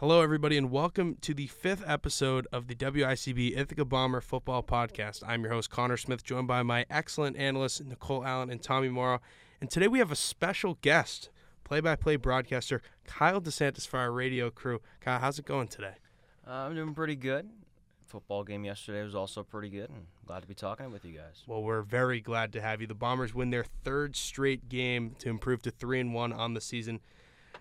Hello, everybody, and welcome to the fifth episode of the WICB Ithaca Bomber Football Podcast. I'm your host, Connor Smith, joined by my excellent analysts, Nichole Allan and Tommy Mauro. And today we have a special guest, play by play broadcaster Kyle DeSantis for our radio crew. Kyle, how's it going today? Uh, I'm doing pretty good. Football game yesterday was also pretty good, and glad to be talking with you guys. Well, we're very glad to have you. The Bombers win their third straight game to improve to three and one on the season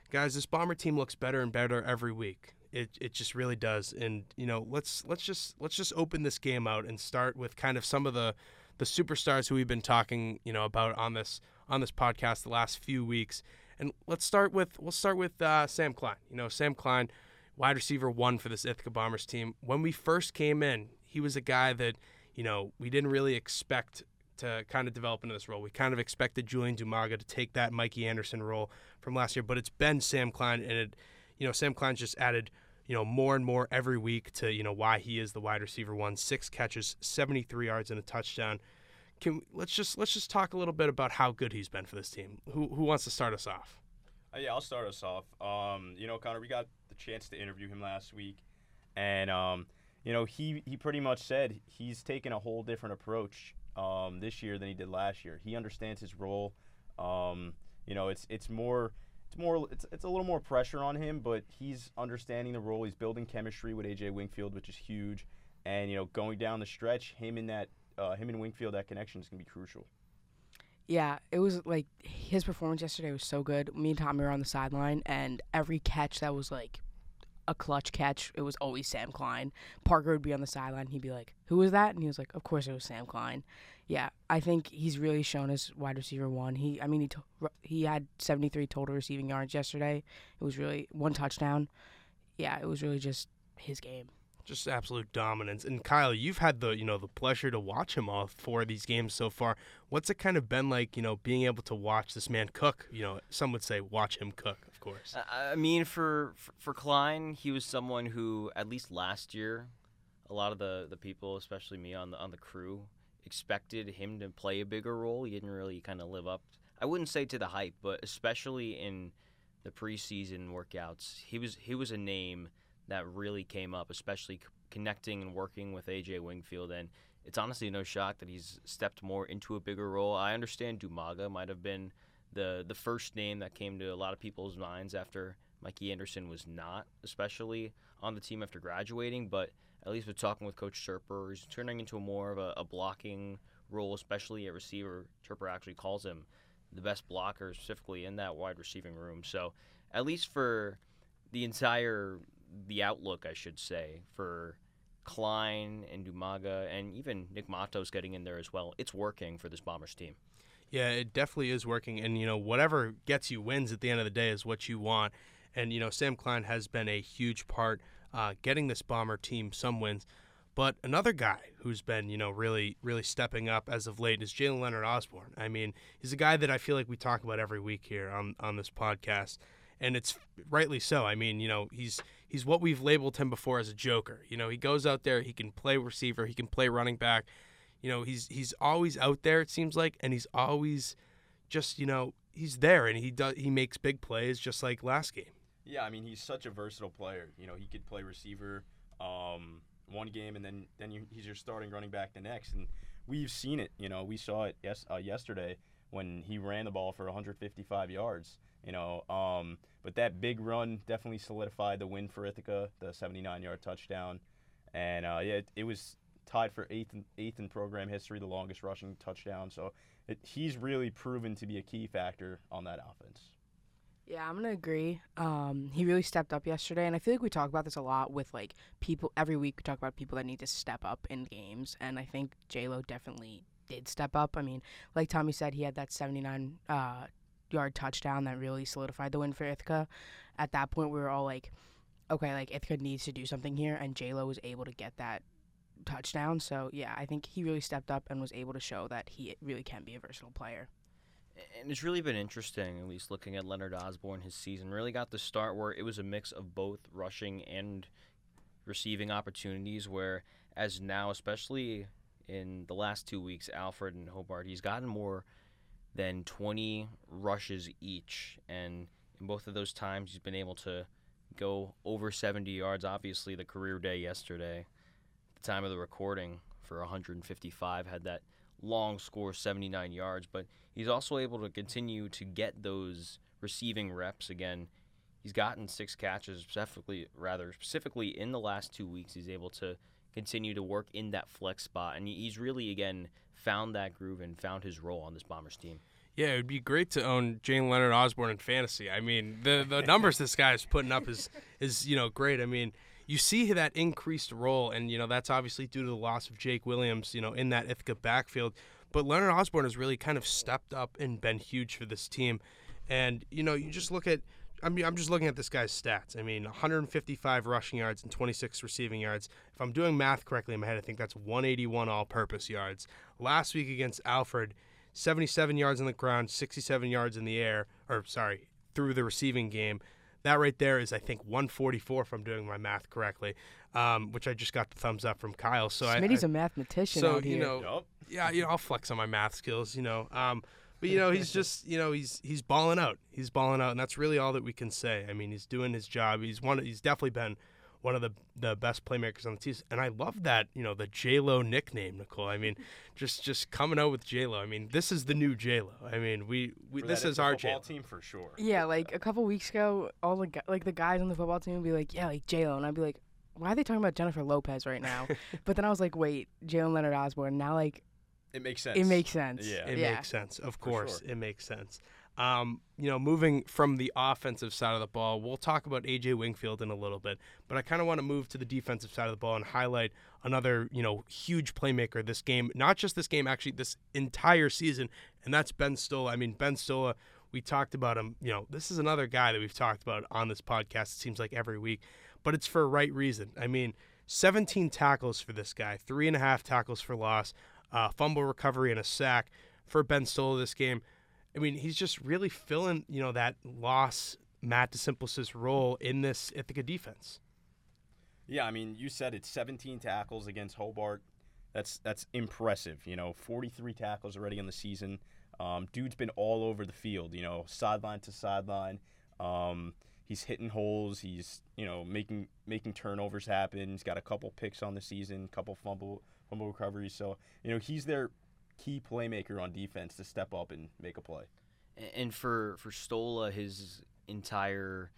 guys, this Bomber team looks better and better every week. It, it just really does. And you know, let's let's just let's just open this game out and start with kind of some of the the superstars who we've been talking you know about on this on this podcast the last few weeks. And let's start with we'll start with uh, Sam Klein. You know, Sam Klein, wide receiver one for this Ithaca Bombers team. When we first came in, he was a guy that you know we didn't really expect to kind of develop into this role. We kind of expected Julian Dumaga to take that Mikey Anderson role from last year, but it's been Sam Klein, and it, you know, Sam Klein's just added, you know, more and more every week to you know why he is the wide receiver one. Six catches, 73 yards, and a touchdown. Can let's just let's just talk a little bit about how good he's been for this team. Who who wants to start us off? Uh, yeah, I'll start us off. Um, you know, Connor, we got the chance to interview him last week, and um, you know, he he pretty much said he's taken a whole different approach um, this year than he did last year. He understands his role. Um, you know, it's it's more it's more it's, it's a little more pressure on him, but he's understanding the role. He's building chemistry with AJ Wingfield, which is huge. And you know, going down the stretch, him in that uh, him and Wingfield, that connection is gonna be crucial. Yeah, it was like his performance yesterday was so good. Me and Tommy were on the sideline, and every catch that was like a clutch catch, it was always Sam Klein. Parker would be on the sideline. He'd be like, "Who was that?" And he was like, "Of course it was Sam Klein." Yeah, I think he's really shown as wide receiver one. He, I mean, he he had 73 total receiving yards yesterday. It was really one touchdown. Yeah, it was really just his game just absolute dominance. And Kyle, you've had the you know the pleasure to watch him all four of these games so far. What's it kind of been like, you know, being able to watch this man cook? You know, some would say watch him cook, of course. I mean, for for Klein, he was someone who at least last year, a lot of the the people, especially me on the on the crew, expected him to play a bigger role. He didn't really kind of live up. I wouldn't say to the hype, but especially in the preseason workouts, he was he was a name that really came up, especially connecting and working with AJ Wingfield. And it's honestly no shock that he's stepped more into a bigger role. I understand Dumaga might have been the the first name that came to a lot of people's minds after Mikey Anderson was not, especially on the team after graduating. But at least with talking with Coach Toerper, he's turning into a more of a, a blocking role, especially at receiver. Toerper actually calls him the best blocker specifically in that wide receiving room. So at least for the entire the outlook, I should say, for Klein and Dumaga and even Nick Matos getting in there as well. It's working for this Bombers team. Yeah, it definitely is working. And, you know, whatever gets you wins at the end of the day is what you want. And, you know, Sam Klein has been a huge part uh, getting this Bomber team some wins. But another guy who's been, you know, really, really stepping up as of late is Jalen Leonard Osborne. I mean, he's a guy that I feel like we talk about every week here on, on this podcast. And it's rightly so. I mean, you know, he's he's what we've labeled him before as a joker. You know, he goes out there, he can play receiver, he can play running back. You know, he's he's always out there. It seems like, and he's always just you know he's there, and he does he makes big plays just like last game. Yeah, I mean he's such a versatile player. You know, he could play receiver um, one game, and then then you, he's your starting running back the next, and we've seen it. You know, we saw it yes uh, yesterday when he ran the ball for 155 yards. You know, um, but that big run definitely solidified the win for Ithaca, the 79-yard touchdown, and uh, yeah, it, it, was tied for eighth in, eighth in program history, the longest rushing touchdown. So it, he's really proven to be a key factor on that offense. Yeah, I'm gonna agree. Um, he really stepped up yesterday, and I feel like we talk about this a lot with like people every week. We talk about people that need to step up in games, and I think J Lo definitely did step up. I mean, like Tommy said, he had that 79 uh, yard touchdown that really solidified the win for Ithaca. At that point, we were all like, okay, like Ithaca needs to do something here, and Lo was able to get that touchdown. So yeah, I think he really stepped up and was able to show that he really can be a versatile player. And it's really been interesting, at least looking at Leonard Osborne, his season really got the start where it was a mix of both rushing and receiving opportunities. Where as now, especially in the last two weeks, Alfred and Hobart, he's gotten more than 20 rushes each. And in both of those times, he's been able to go over 70 yards. Obviously, the career day yesterday, the time of the recording, for 155, had that long score, 79 yards. But he's also able to continue to get those receiving reps again. He's gotten six catches, specifically, rather specifically in the last two weeks. He's able to continue to work in that flex spot, and he's really again found that groove and found his role on this Bombers team. Yeah, it would be great to own Jalen Leonard Osborne in fantasy. I mean, the the numbers this guy is putting up is is you know great. I mean, you see that increased role, and you know that's obviously due to the loss of Jake Williams, you know, in that Ithaca backfield. But Leonard Osborne has really kind of stepped up and been huge for this team. And you know, you just look at I mean, I'm just looking at this guy's stats. I mean, 155 rushing yards and 26 receiving yards. If I'm doing math correctly in my head, I think that's 181 all-purpose yards. Last week against Alfred, 77 yards on the ground, 67 yards in the air, or sorry, through the receiving game. That right there is, I think, 144 if I'm doing my math correctly, um, which I just got the thumbs up from Kyle. So Smitty's I, a mathematician so out here. you know, Yup. yeah, you know, I'll flex on my math skills, you know. Um, but you know, he's just, you know, he's he's balling out. He's balling out, and that's really all that we can say. I mean, he's doing his job. He's one. He's definitely been one of the the best playmakers on the team, and I love that. You know, the J Lo nickname, Nichole. I mean, just just coming out with J Lo. I mean, this is the new J Lo. I mean, we, we this is Ithaca our J football Lo. team for sure. Yeah, like a couple weeks ago, all the gu- like the guys on the football team would be like, "Yeah, like J Lo," and I'd be like, "Why are they talking about Jennifer Lopez right now?" but then I was like, "Wait, Jalen Leonard Osborne." Now, like, It makes sense. it makes sense. Yeah. It yeah. makes sense, of course. sure. It makes sense. Um, you know, moving from the offensive side of the ball, we'll talk about AJ Wingfield in a little bit, but I kind of want to move to the defensive side of the ball and highlight another, you know, huge playmaker this game, not just this game, actually this entire season, and that's Ben Stola. I mean, Ben Stola, we talked about him, you know, this is another guy that we've talked about on this podcast, it seems like every week, but it's for a right reason. I mean, 17 tackles for this guy, three and a half tackles for loss, uh, fumble recovery, and a sack for Ben Stola this game. I mean, he's just really filling, you know, that loss Matt DeSimples's role in this Ithaca defense. Yeah, I mean, you said it's 17 tackles against Hobart. That's that's impressive. You know, 43 tackles already in the season. Um, dude's been all over the field. You know, sideline to sideline. Um, he's hitting holes. He's you know making making turnovers happen. He's got a couple picks on the season, couple fumble fumble recoveries. So you know he's their key playmaker on defense to step up and make a play. And for for Stola, his entire,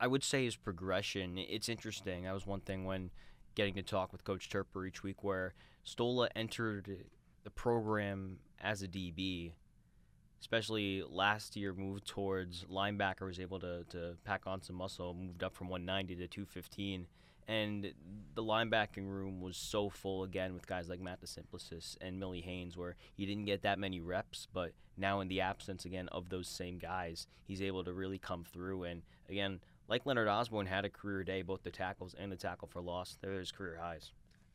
I would say his progression. It's interesting. That was one thing when getting to talk with Coach Toerper each week, where Stola entered the program as a DB. Especially last year, moved towards linebacker, was able to, to pack on some muscle, moved up from 190 to 215. And the linebacking room was so full again with guys like Matt DeSimplicis and Millie Haynes, where he didn't get that many reps, but now in the absence again of those same guys, he's able to really come through. And again, like Leonard Osborne had a career day, both the tackles and the tackle for loss, they're his career highs.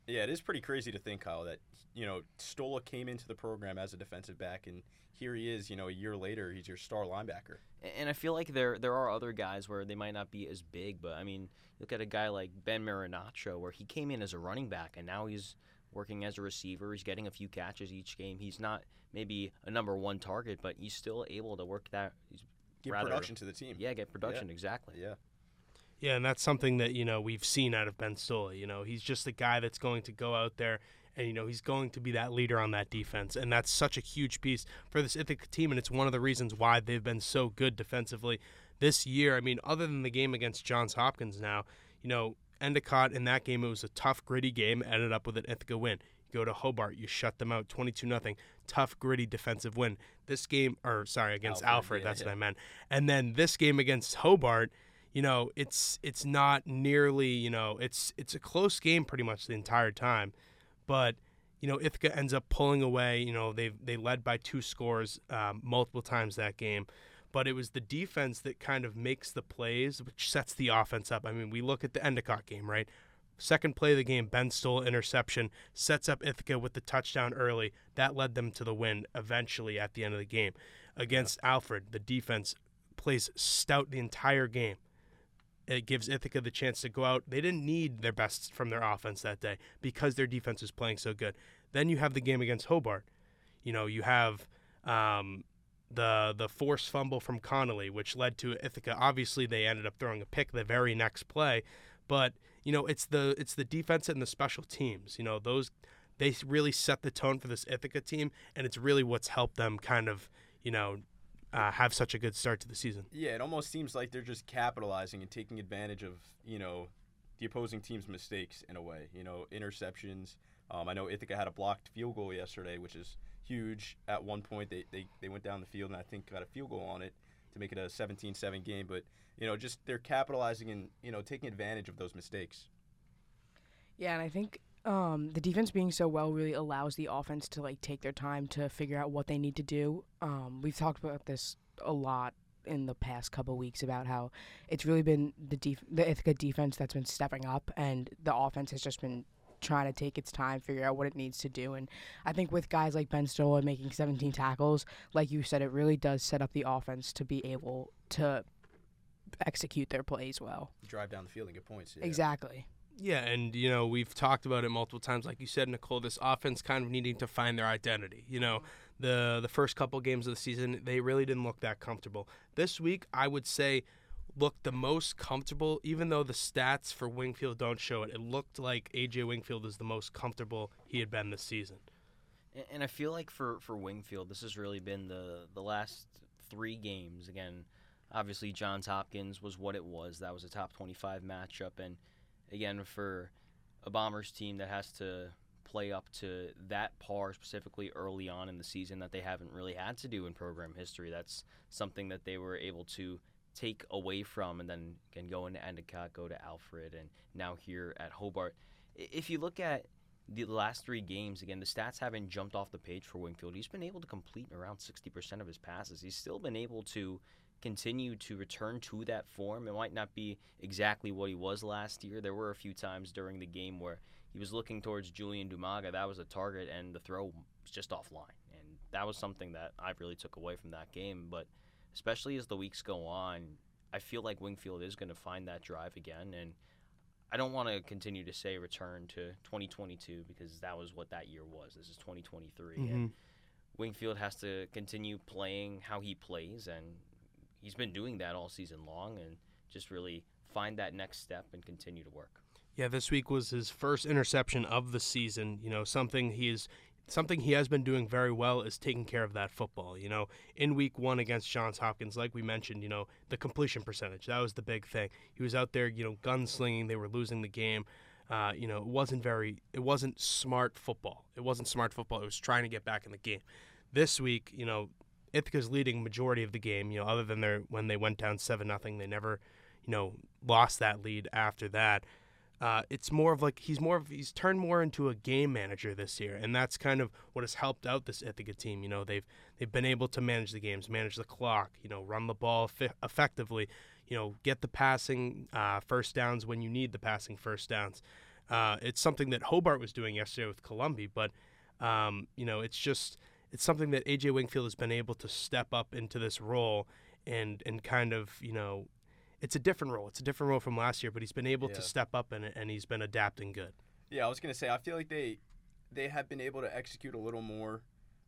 Yeah, it is pretty crazy to think, Kyle, that you know Stola came into the program as a defensive back, and here he is. You know, a year later, he's your star linebacker. And I feel like there there are other guys where they might not be as big, but I mean, look at a guy like Ben Marinaccio, where he came in as a running back and now he's working as a receiver. He's getting a few catches each game. He's not maybe a number one target, but he's still able to work that. He's, Give Rather- production to the team. yeah, get production exactly. Yeah. Yeah, and that's something that, you know, we've seen out of Ben Stola. You know, he's just a guy that's going to go out there and, you know, he's going to be that leader on that defense. And that's such a huge piece for this Ithaca team. And it's one of the reasons why they've been so good defensively this year. I mean, other than the game against Johns Hopkins now, you know, Endicott in that game, it was a tough, gritty game, ended up with an Ithaca win. You go to Hobart, you shut them out 22 nothing. Tough, gritty defensive win. This game, or sorry, against Alfred, Alfred, yeah, that's yeah. what I meant. And then this game against Hobart, you know, it's it's not nearly, you know, it's it's a close game pretty much the entire time, but you know, Ithaca ends up pulling away. You know, they they led by two scores um, multiple times that game, but it was the defense that kind of makes the plays, which sets the offense up. I mean, we look at the Endicott game, right? Second play of the game, Ben Stoll interception sets up Ithaca with the touchdown early. That led them to the win eventually at the end of the game. Against Alfred, the defense plays stout the entire game. It gives Ithaca the chance to go out. They didn't need their best from their offense that day because their defense was playing so good. Then you have the game against Hobart. You know, you have um, the the forced fumble from Connolly, which led to Ithaca. Obviously, they ended up throwing a pick the very next play, but you know it's the it's the defense and the special teams. You know those they really set the tone for this Ithaca team, and it's really what's helped them kind of you know uh, have such a good start to the season. Yeah, it almost seems like they're just capitalizing and taking advantage of you know the opposing team's mistakes in a way. You know, interceptions. Um, I know Ithaca had a blocked field goal yesterday, which is huge. At one point, they, they, they went down the field and I think got a field goal on it to make it a 17-7 game. But you know, just they're capitalizing and you know taking advantage of those mistakes. Yeah, and I think um, the defense being so well really allows the offense to like take their time to figure out what they need to do. Um, we've talked about this a lot in the past couple weeks about how it's really been the def- the Ithaca defense that's been stepping up, and the offense has just been trying to take its time, figure out what it needs to do. And I think with guys like Ben Stola making 17 tackles, like you said, it really does set up the offense to be able to execute their plays well. Drive down the field and get points. Yeah. Exactly. Yeah, and you know we've talked about it multiple times, like you said, Nichole. This offense kind of needing to find their identity. You know, the the first couple games of the season, they really didn't look that comfortable. This week, I would say, looked the most comfortable. Even though the stats for Wingfield don't show it, it looked like AJ Wingfield is the most comfortable he had been this season. And, I feel like for for Wingfield, this has really been the the last three games. Again, obviously Johns Hopkins was what it was. That was a top 25 matchup, and again for a Bombers team that has to play up to that par specifically early on in the season that they haven't really had to do in program history. That's something that they were able to take away from and then again go into Endicott, go to Alfred, and now here at Hobart. If you look at the last three games, again, the stats haven't jumped off the page for Wingfield. He's been able to complete around 60% of his passes. He's still been able to continue to return to that form. It might not be exactly what he was last year. There were a few times during the game where he was looking towards Julian Dumaga. That was a target, and the throw was just offline. And that was something that I really took away from that game. But especially as the weeks go on, I feel like Wingfield is going to find that drive again. And I don't want to continue to say return to 2022 because that was what that year was. This is 2023. Mm-hmm. And Wingfield has to continue playing how he plays, and he's been doing that all season long, and just really find that next step and continue to work. Yeah, this week was his first interception of the season. You know, something he is something he has been doing very well is taking care of that football. You know, in week one against Johns Hopkins, like we mentioned, you know, the completion percentage that was the big thing. He was out there, you know, gunslinging. They were losing the game. Uh, you know, it wasn't very, it wasn't smart football. It wasn't smart football. It was trying to get back in the game. This week, you know, Ithaca's leading majority of the game. You know, other than their when they went down seven nothing, they never, you know, lost that lead after that. Uh, it's more of like he's more of he's turned more into a game manager this year, and that's kind of what has helped out this Ithaca team. You know, they've they've been able to manage the games, manage the clock, you know, run the ball fi- effectively, you know, get the passing uh, first downs when you need the passing first downs. Uh, it's something that Hobart was doing yesterday with Columbia, but um, you know, it's just it's something that AJ Wingfield has been able to step up into this role and and kind of you know it's a different role. It's a different role from last year, but he's been able Yeah. to step up in it and he's been adapting good. Yeah, I was gonna say I feel like they they have been able to execute a little more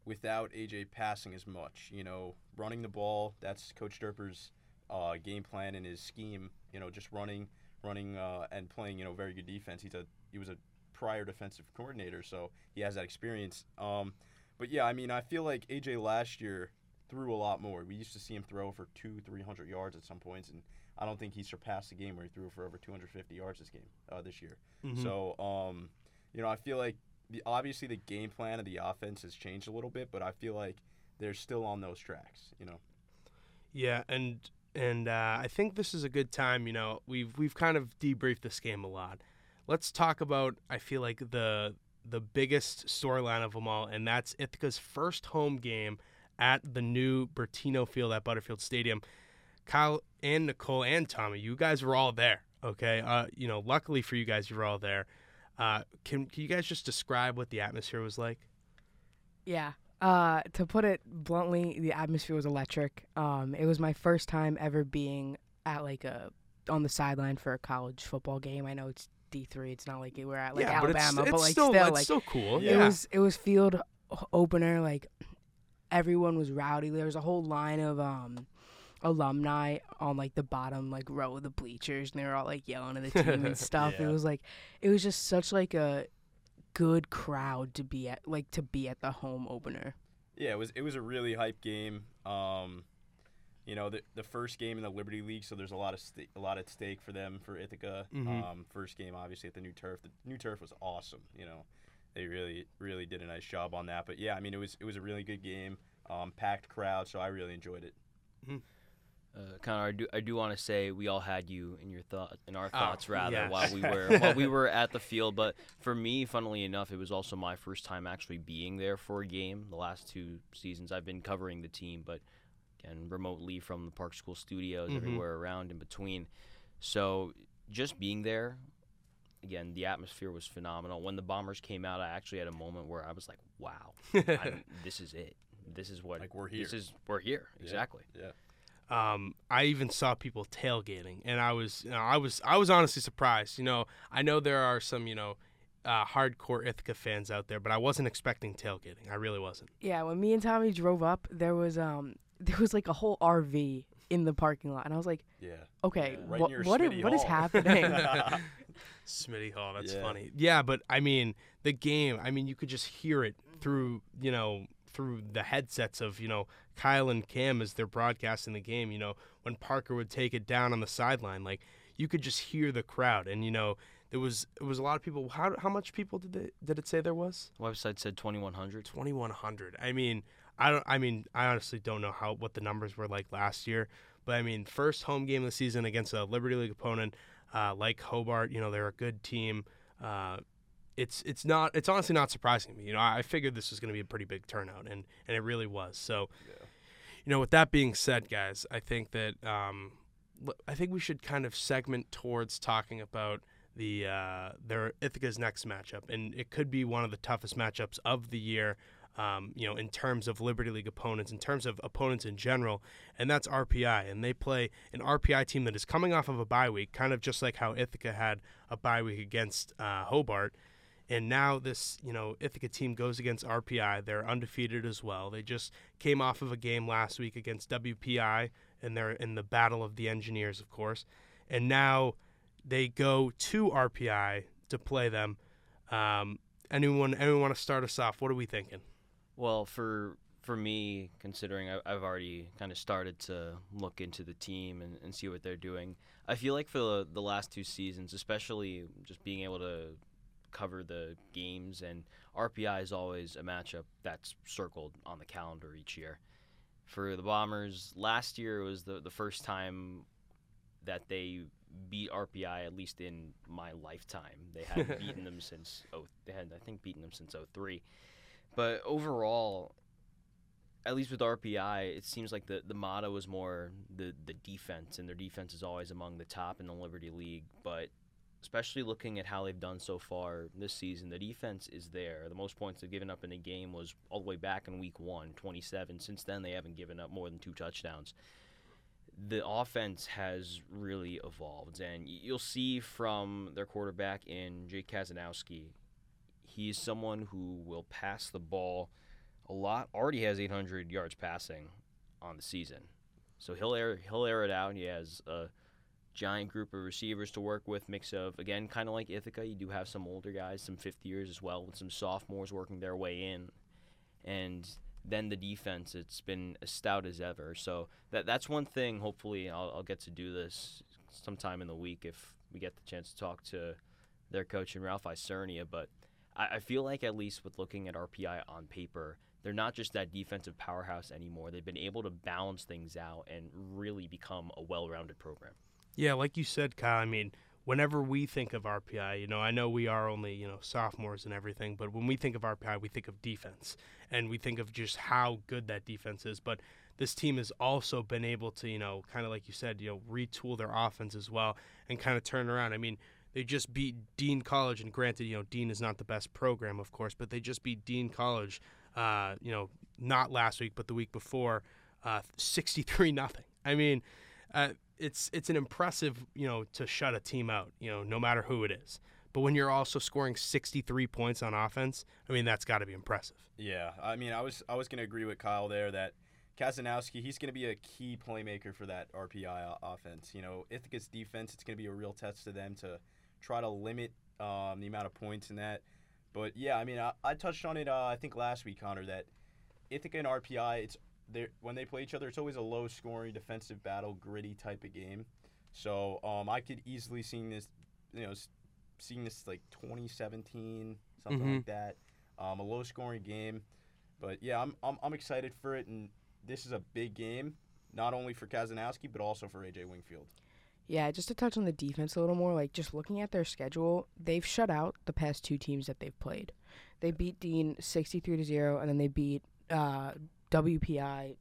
without AJ passing as much. You know, running the ball. That's Coach Toerper's uh, game plan and his scheme. You know, just running, running, uh, and playing. You know, very good defense. He's a he was a prior defensive coordinator, so he has that experience. Um, but yeah, I mean, I feel like AJ last year threw a lot more. We used to see him throw for two, three hundred yards at some points, and I don't think he surpassed the game where he threw for over 250 yards this game, uh, this year. Mhm. So, um, you know, I feel like the obviously the game plan of the offense has changed a little bit, but I feel like they're still on those tracks. You know. Yeah, and and uh, I think this is a good time. You know, we've we've kind of debriefed this game a lot. Let's talk about. I feel like the the biggest storyline of them all, and that's Ithaca's first home game at the new Bertino Field at Butterfield Stadium. Kyle and Nichole and Tommy, you guys were all there. Okay, uh, you know, luckily for you guys, you were all there. Uh, can can you guys just describe what the atmosphere was like? Yeah. Uh, to put it bluntly, the atmosphere was electric. Um, it was my first time ever being at like a on the sideline for a college football game. I know it's D three. It's not like we're at like yeah, Alabama, but it's, it's like still, still it's like still cool. Yeah. it Yeah, was it was field opener. Like everyone was rowdy. There was a whole line of um alumni on like the bottom like row of the bleachers and they were all like yelling at the team and stuff. Yeah. It was like it was just such like a good crowd to be at like to be at the home opener. Yeah, it was it was a really hype game. Um, you know, the the first game in the Liberty League, so there's a lot of sta- a lot at stake for them for Ithaca. Mhm. Um, first game, obviously at the new turf. The new turf was awesome. You know, they really really did a nice job on that. But yeah, I mean, it was it was a really good game. Um, packed crowd, so I really enjoyed it. Uh, Connor, I do, I do want to say we all had you in your thought, in our Oh, thoughts rather, yes. while we were while we were at the field. But for me, funnily enough, it was also my first time actually being there for a game. The last two seasons, I've been covering the team, but again, remotely from the Park School studios, Mhm. everywhere around in between. So just being there, again, the atmosphere was phenomenal. When the Bombers came out, I actually had a moment where I was like, "Wow, I'm, this is it. This is what Like we're here. This is we're here Yeah. exactly." Yeah. Um, I even saw people tailgating, and I was, you know, I was, I was honestly surprised. You know, I know there are some, you know, uh, hardcore Ithaca fans out there, but I wasn't expecting tailgating. I really wasn't. Yeah, when me and Tommy drove up, there was um there was like a whole RV in the parking lot, and I was like, Yeah. okay, Yeah, right what near what, Smitty what is Hall. happening? Smiddy Hall, that's Yeah. funny. Yeah, but I mean, the game. I mean, you could just hear it through, you know, through the headsets of, you know, Kyle and Cam as they're broadcasting the game. You know, when Parker would take it down on the sideline, like you could just hear the crowd, and you know, there was it was a lot of people. How how much people did they did it say there was? Website said 2100. 2100 i mean i don't i mean i honestly don't know how what the numbers were like last year but i mean first home game of the season against a liberty league opponent uh, like hobart you know they're a good team uh, it's it's not it's honestly not surprising me you know i, figured this was going to be a pretty big turnout and and it really was so Yeah. you know with that being said guys i think that um, i think we should kind of segment towards talking about the uh, their Ithaca's next matchup, and it could be one of the toughest matchups of the year. Um, you know, in terms of Liberty League opponents, in terms of opponents in general, and that's RPI, and they play an RPI team that is coming off of a bye week, kind of just like how Ithaca had a bye week against uh, Hobart, and now this you know Ithaca team goes against RPI. They're undefeated as well. They just came off of a game last week against WPI, and they're in the Battle of the Engineers, of course, and now they go to RPI to play them. Um, anyone, anyone want to start us off? What are we thinking? Well, for for me, considering I, I've already kind of started to look into the team and, and see what they're doing, I feel like for the, the last two seasons, especially just being able to cover the games, and RPI is always a matchup that's circled on the calendar each year. For the Bombers, last year was the, the first time that they beat RPI, at least in my lifetime. They hadn't beaten them since oh, they had I think beaten them since 03. But overall, at least with RPI, it seems like the, the motto is more the, the defense, and their defense is always among the top in the Liberty League. But especially looking at how they've done so far this season, the defense is there. The most points they've given up in a game was all the way back in week one, 27. Since then, they haven't given up more than two touchdowns. The offense has really evolved, and you'll see from their quarterback in Jake Kazanowski, he's someone who will pass the ball a lot. Already has 800 yards passing on the season, so he'll air he'll air it out. He has a giant group of receivers to work with. Mix of again, kind of like Ithaca, you do have some older guys, some fifth years as well, with some sophomores working their way in, and then the defense. It's been as stout as ever. So that that's one thing. Hopefully, I'll, I'll get to do this sometime in the week if we get the chance to talk to their coach and Ralph Isernia. But I, I feel like at least with looking at RPI on paper, they're not just that defensive powerhouse anymore. They've been able to balance things out and really become a well-rounded program. Yeah, like you said, Kyle. I mean, whenever we think of RPI, you know, I know we are only you know sophomores and everything, but when we think of RPI, we think of defense, and we think of just how good that defense is. But this team has also been able to, you know, kind of like you said, you know, retool their offense as well and kind of turn around. I mean, they just beat Dean College, and granted, you know, Dean is not the best program, of course, but they just beat Dean College, uh, you know, not last week, but the week before, uh, 63 nothing. I mean, uh, it's it's an impressive, you know, to shut a team out, you know, no matter who it is. But when you're also scoring 63 points on offense, I mean that's got to be impressive. Yeah, I mean, I was I was gonna agree with Kyle there that Kazanowski he's gonna be a key playmaker for that RPI offense. You know, Ithaca's defense it's gonna be a real test to them to try to limit um, the amount of points in that. But yeah, I mean, I, I touched on it uh, I think last week, Connor, that Ithaca and RPI it's when they play each other, it's always a low scoring defensive battle, gritty type of game. So um, I could easily see this, you know, seeing this like 2017 something Mhm. like that. Um, a low scoring game, but yeah, I'm, I'm I'm excited for it, and this is a big game, not only for Kazanowski but also for AJ Wingfield. Yeah, just to touch on the defense a little more, like just looking at their schedule, they've shut out the past two teams that they've played. They beat Dean 63 to 0 and then they beat uh, WPI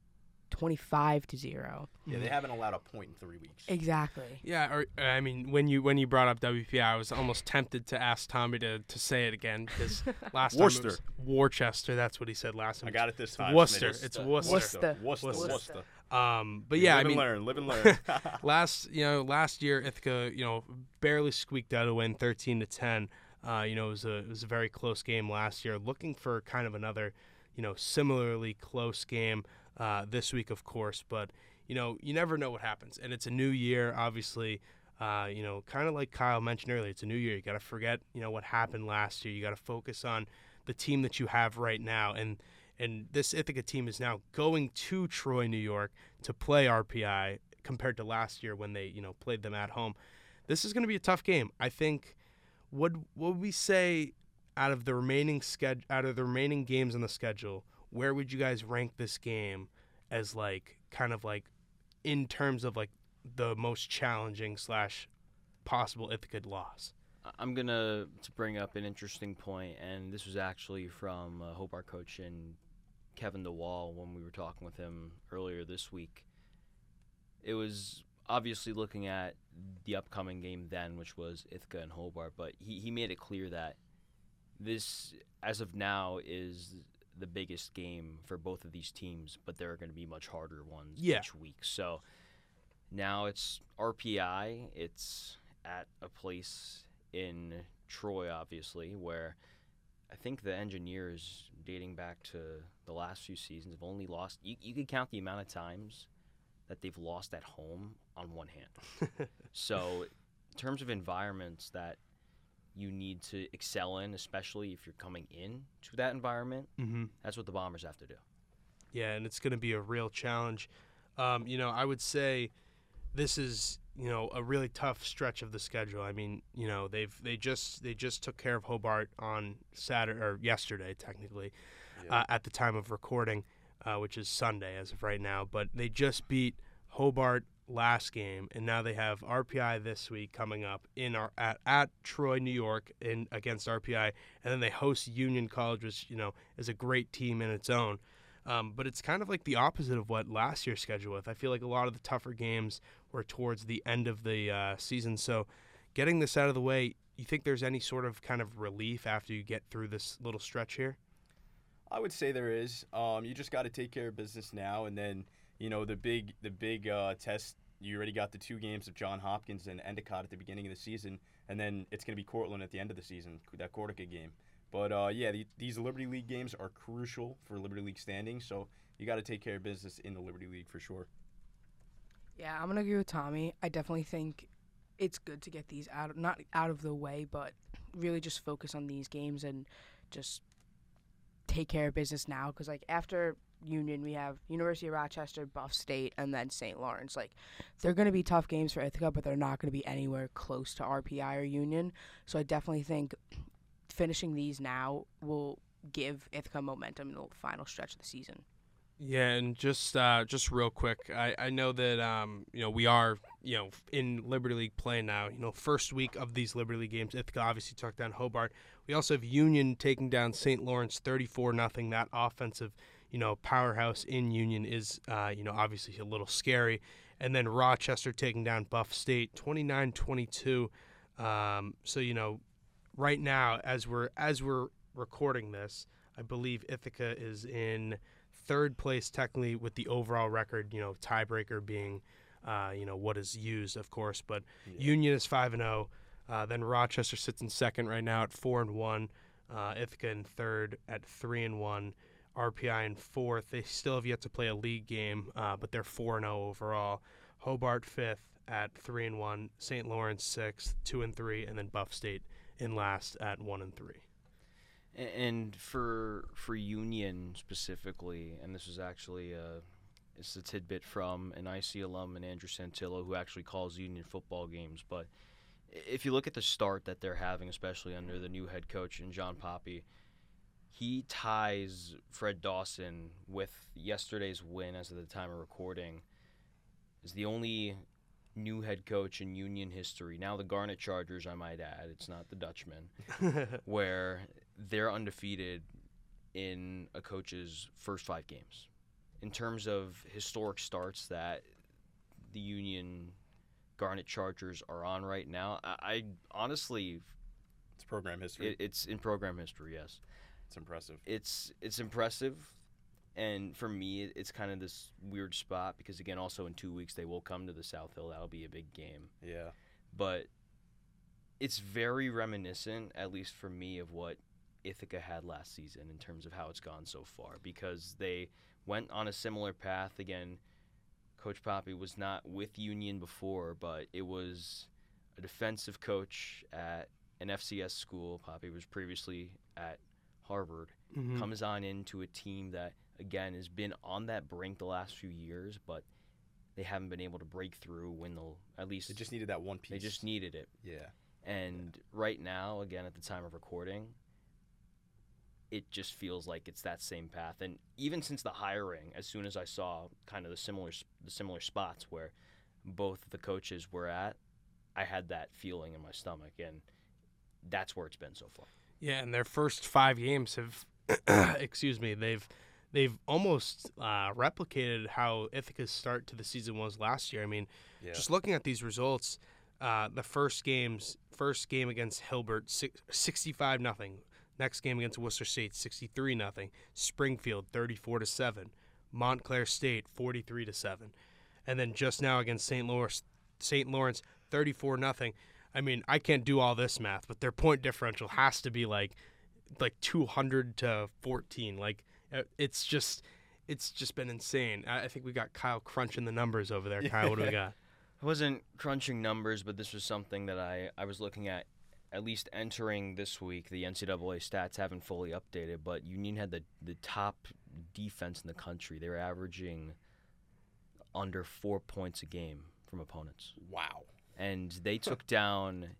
25 to 0. Yeah, they haven't allowed a point in three weeks. Exactly. Yeah, or I mean, when you when you brought up WPI, I was almost tempted to ask Tommy to, to say it again because last time Worcester. it was Worcester. That's what he said last time. I got it this time. Worcester. Smitty. It's Worcester. Worcester. Worcester. Worcester. Worcester. Worcester. Um, but yeah, live I mean, and learn. Live and learn. last you know last year Ithaca you know barely squeaked out a win 13 to 10 uh, you know it was a it was a very close game last year looking for kind of another you know similarly close game uh, this week of course but you know you never know what happens and it's a new year obviously uh, you know kind of like Kyle mentioned earlier it's a new year you got to forget you know what happened last year you got to focus on the team that you have right now and and this Ithaca team is now going to Troy, New York, to play RPI compared to last year when they, you know, played them at home. This is going to be a tough game. I think. Would would we say out of the remaining sched- out of the remaining games on the schedule, where would you guys rank this game as like kind of like in terms of like the most challenging slash possible Ithaca loss? I'm gonna to bring up an interesting point, and this was actually from uh, Hobart coach and Kevin DeWall when we were talking with him earlier this week. It was obviously looking at the upcoming game then, which was Ithaca and Hobart, but he, he made it clear that this, as of now, is the biggest game for both of these teams, but there are going to be much harder ones Yeah. each week. So now it's RPI. It's at a place in Troy, obviously, where I think the Engineers, dating back to the last few seasons, have only lost. You, you could count the amount of times that they've lost at home on one hand. so, in terms of environments that you need to excel in, especially if you're coming in to that environment, Mm-hmm. that's what the Bombers have to do. Yeah, and it's going to be a real challenge. Um, you know, I would say this is you know a really tough stretch of the schedule. I mean, you know, they've they just they just took care of Hobart on Saturday or yesterday technically uh, at the time of recording, uh, which is Sunday as of right now. But they just beat Hobart last game, and now they have RPI this week coming up in our at, at Troy, New York, in against RPI, and then they host Union College, which you know is a great team in its own. Um, but it's kind of like the opposite of what last year's schedule was. I feel like a lot of the tougher games were towards the end of the uh, season. So, getting this out of the way, you think there's any sort of kind of relief after you get through this little stretch here? I would say there is. Um, you just got to take care of business now, and then you know the big the big uh, test. You already got the two games of John Hopkins and Endicott at the beginning of the season, and then it's going to be Cortland at the end of the season. That Cortaca game. But uh, yeah, the, these Liberty League games are crucial for Liberty League standing, so you got to take care of business in the Liberty League for sure. Yeah, I'm gonna agree with Tommy. I definitely think it's good to get these out, not out of the way, but really just focus on these games and just take care of business now. Because like after Union, we have University of Rochester, Buff State, and then St. Lawrence. Like they're gonna be tough games for Ithaca, but they're not gonna be anywhere close to RPI or Union. So I definitely think finishing these now will give Ithaca momentum in the final stretch of the season. Yeah, and just uh, just real quick, I, I know that um, you know we are you know in Liberty League play now. You know, first week of these Liberty League games, Ithaca obviously took down Hobart. We also have Union taking down St. Lawrence thirty four nothing. That offensive you know powerhouse in Union is uh, you know obviously a little scary. And then Rochester taking down Buff State 29-22. Um, so you know, right now as we're as we're recording this, I believe Ithaca is in third place technically with the overall record. You know, tiebreaker being, uh, you know, what is used, of course. But Yeah. Union is five and zero. Uh, then Rochester sits in second right now at four and one. Uh, Ithaca in third at three and one. RPI in fourth. They still have yet to play a league game, uh, but they're four and zero overall. Hobart fifth at three and one. St. Lawrence sixth, two and three, and then Buff State in last at one and three. And for for Union specifically, and this is actually a, it's a tidbit from an IC alum and Andrew Santillo, who actually calls Union football games. But if you look at the start that they're having, especially under the new head coach and John Poppy, he ties Fred Dawson with yesterday's win as of the time of recording. Is the only new head coach in Union history. Now the Garnet Chargers, I might add, it's not the Dutchmen where they're undefeated in a coach's first five games. In terms of historic starts that the Union Garnet Chargers are on right now, I, I honestly, It's program history. it, it's in program history. Yes, it's impressive. it's it's impressive, and for me, it's kind of this weird spot because again, also in two weeks they will come to the South Hill. That'll be a big game Yeah. but it's very reminiscent, at least for me, of what Ithaca had last season in terms of how it's gone so far because they went on a similar path. Again, Coach Poppy was not with Union before, but it was a defensive coach at an FCS school. Poppy was previously at Harvard. Mhm. Comes on into a team that, again, has been on that brink the last few years, but they haven't been able to break through, win the, at least They just needed that one piece. they just needed it. Yeah. And right now, again, at the time of recording, it just feels like it's that same path. And even since the hiring, as soon as I saw kind of the similar the similar spots where both the coaches were at, I had that feeling in my stomach, and that's where it's been so far. Yeah, and their first five games have, excuse me, they've they've almost uh, replicated how Ithaca's start to the season was last year. I mean, Yeah. just looking at these results, uh, the first games, first game against Hilbert, six, 65 nothing. Next game against Worcester State, 63 nothing. Springfield, 34 to seven. Montclair State, 43 to seven, and then just now against St. Lawrence, St. Lawrence, 34 nothing. I mean, I can't do all this math, but their point differential has to be like like 200 to 14. Like uh, it's just it's just been insane. I, I think we got Kyle crunching the numbers over there. Kyle, what do we got? I wasn't crunching numbers, but this was something that I, I was looking at at least entering this week. The NCAA stats haven't fully updated, but Union had the, the top defense in the country. They were averaging under four points a game from opponents. Wow. And they took down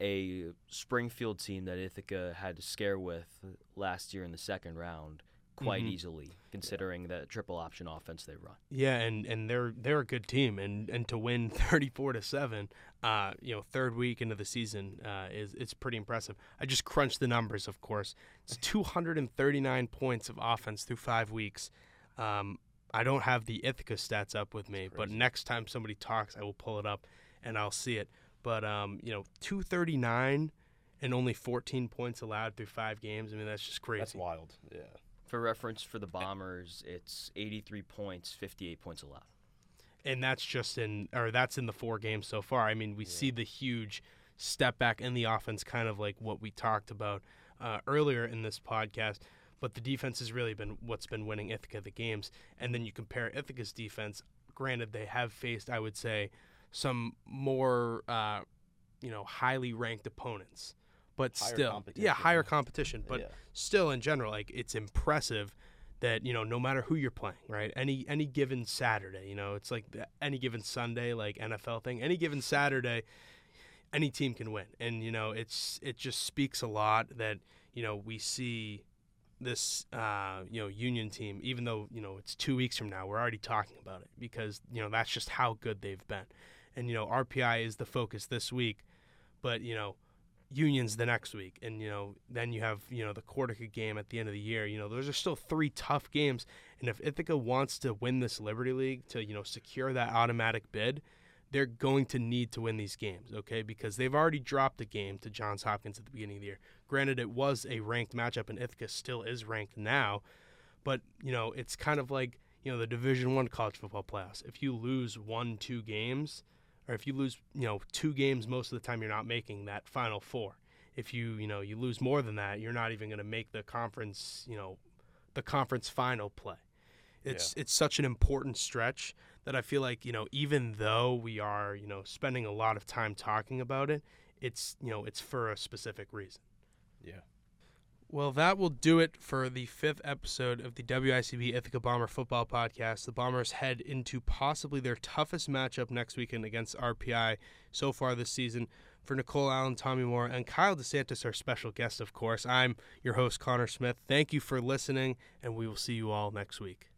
a Springfield team that Ithaca had to scare with last year in the second round quite Mhm. easily, considering the triple option offense they run. Yeah, and, and they're they're a good team, and, and to win 34 to seven, uh, you know, third week into the season uh, is it's pretty impressive. I just crunched the numbers, of course. It's 239 points of offense through five weeks. Um, I don't have the Ithaca stats up with me, but next time somebody talks, I will pull it up and I'll see it. But um, you know, 239 and only 14 points allowed through five games. I mean, that's just crazy. That's wild. Yeah. For reference, for the Bombers, it's 83 points, 58 points allowed. and that's just in or that's in the four games so far. I mean, we see the huge step back in the offense, kind of like what we talked about uh, earlier in this podcast. But the defense has really been what's been winning Ithaca the games. And then you compare Ithaca's defense. Granted, they have faced, I would say, some more, uh, you know, highly ranked opponents. But Higher still, yeah, higher competition. But yeah. still in general like it's impressive that you know no matter who you're playing right any any given saturday you know it's like the, any given sunday like nfl thing any given saturday any team can win and you know it's it just speaks a lot that you know we see this uh, you know union team even though you know it's two weeks from now we're already talking about it because you know that's just how good they've been and you know rpi is the focus this week but you know unions the next week. And you know then you have you know the Cortaca game at the end of the year. You know those are still three tough games. And if Ithaca wants to win this Liberty League to you know secure that automatic bid they're going to need to win these games okay? Because they've already dropped a game to Johns Hopkins at the beginning of the year. Granted it was a ranked matchup and Ithaca still is ranked now. But you know it's kind of like you know the division 1 college football playoffs. If you lose one two games or if you lose, you know, two games most of the time, you're not making that final four. If you, you know, you lose more than that, you're not even going to make the conference, you know, the conference final play. It's it's such an important stretch that I feel like, you know, even though we are, you know, spending a lot of time talking about it, it's, you know, it's for a specific reason. Yeah. Well, that will do it for the fifth episode of the WICB Ithaca Bomber Football Podcast. The Bombers head into possibly their toughest matchup next weekend against RPI so far this season. For Nichole Allan, Tommy Mauro, and Kyle DeSantis, our special guest, of course, I'm your host, Connor Smith. Thank you for listening, and we will see you all next week.